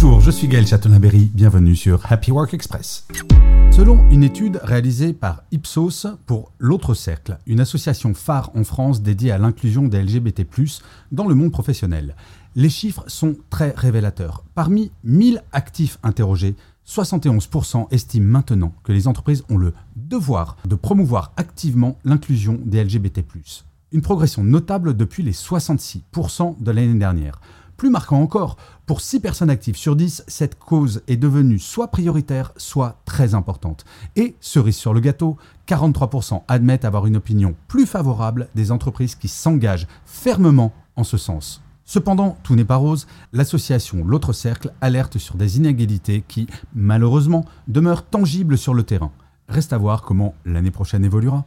Bonjour, je suis Gaël Chatonaberry, bienvenue sur Happy Work Express. Selon une étude réalisée par Ipsos pour L'autre cercle, une association phare en France dédiée à l'inclusion des LGBT+, dans le monde professionnel, les chiffres sont très révélateurs. Parmi 1000 actifs interrogés, 71% estiment maintenant que les entreprises ont le devoir de promouvoir activement l'inclusion des LGBT+. Une progression notable depuis les 66% de l'année dernière. Plus marquant encore, pour 6 personnes actives sur 10, cette cause est devenue soit prioritaire, soit très importante. Et, cerise sur le gâteau, 43% admettent avoir une opinion plus favorable des entreprises qui s'engagent fermement en ce sens. Cependant, tout n'est pas rose, l'association L'autre cercle alerte sur des inégalités qui, malheureusement, demeurent tangibles sur le terrain. Reste à voir comment l'année prochaine évoluera.